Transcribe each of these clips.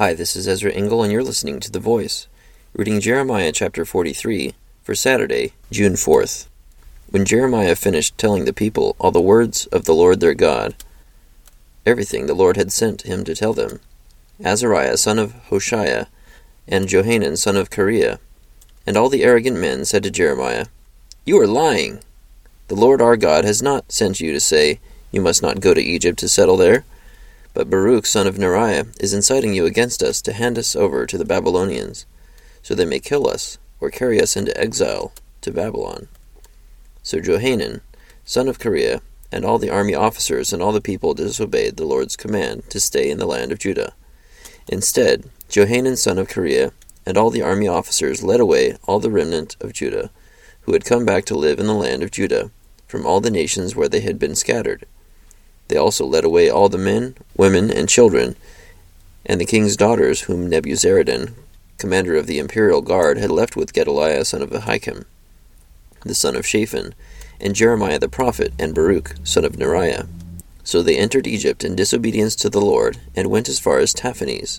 Hi, this is Ezra Engel, and you're listening to The Voice, reading Jeremiah chapter 43 for Saturday, June 4th. When Jeremiah finished telling the people all the words of the Lord their God, everything the Lord had sent him to tell them, Azariah son of Hoshaiah, and Johanan son of Kareah, and all the arrogant men said to Jeremiah, You are lying! The Lord our God has not sent you to say, You must not go to Egypt to settle there. But Baruch son of Neriah is inciting you against us to hand us over to the Babylonians, so they may kill us, or carry us into exile to Babylon. So Johanan, son of Kareah, and all the army officers and all the people disobeyed the Lord's command to stay in the land of Judah. Instead, Johanan son of Kareah and all the army officers led away all the remnant of Judah, who had come back to live in the land of Judah, from all the nations where they had been scattered. They also led away all the men, women, and children, and the king's daughters whom Nebuzaradan, commander of the imperial guard, had left with Gedaliah son of Ahikam, the son of Shaphan, and Jeremiah the prophet, and Baruch son of Neriah. So they entered Egypt in disobedience to the Lord, and went as far as Tahpanhes.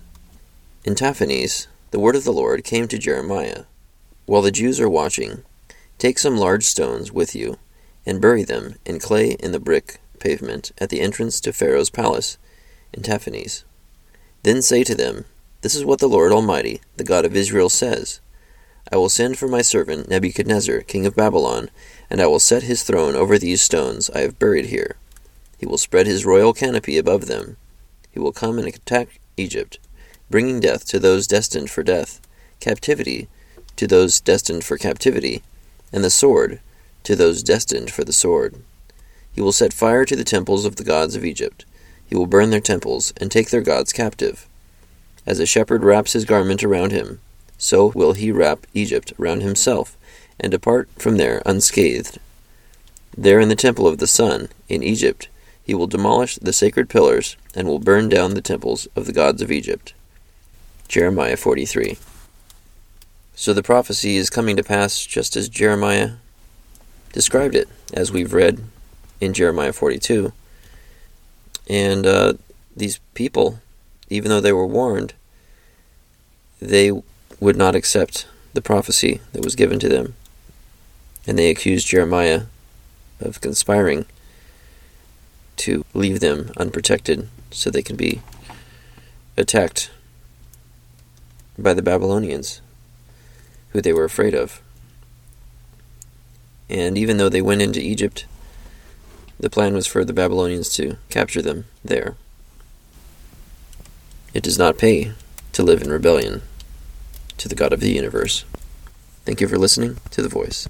In Tahpanhes, the word of the Lord came to Jeremiah While the Jews are watching, take some large stones with you, and bury them in clay in the brick pavement at the entrance to Pharaoh's palace in Tahpanhes. Then say to them, This is what the Lord Almighty, the God of Israel, says I will send for my servant Nebuchadnezzar, king of Babylon, and I will set his throne over these stones I have buried here. He will spread his royal canopy above them. He will come and attack Egypt, bringing death to those destined for death, captivity to those destined for captivity, and the sword to those destined for the sword. He will set fire to the temples of the gods of Egypt. He will burn their temples, and take their gods captive. As a shepherd wraps his garment around him, so will he wrap Egypt around himself, and depart from there unscathed. There in the temple of the sun, in Egypt, he will demolish the sacred pillars, and will burn down the temples of the gods of Egypt. Jeremiah 43. So the prophecy is coming to pass just as Jeremiah described it, as we've read in Jeremiah 42. And uh, these people, even though they were warned, they would not accept the prophecy that was given to them. And they accused Jeremiah of conspiring to leave them unprotected so they can be attacked by the Babylonians, who they were afraid of. And even though they went into Egypt, the plan was for the Babylonians to capture them there. It does not pay to live in rebellion to the God of the universe. Thank you for listening to The Voice.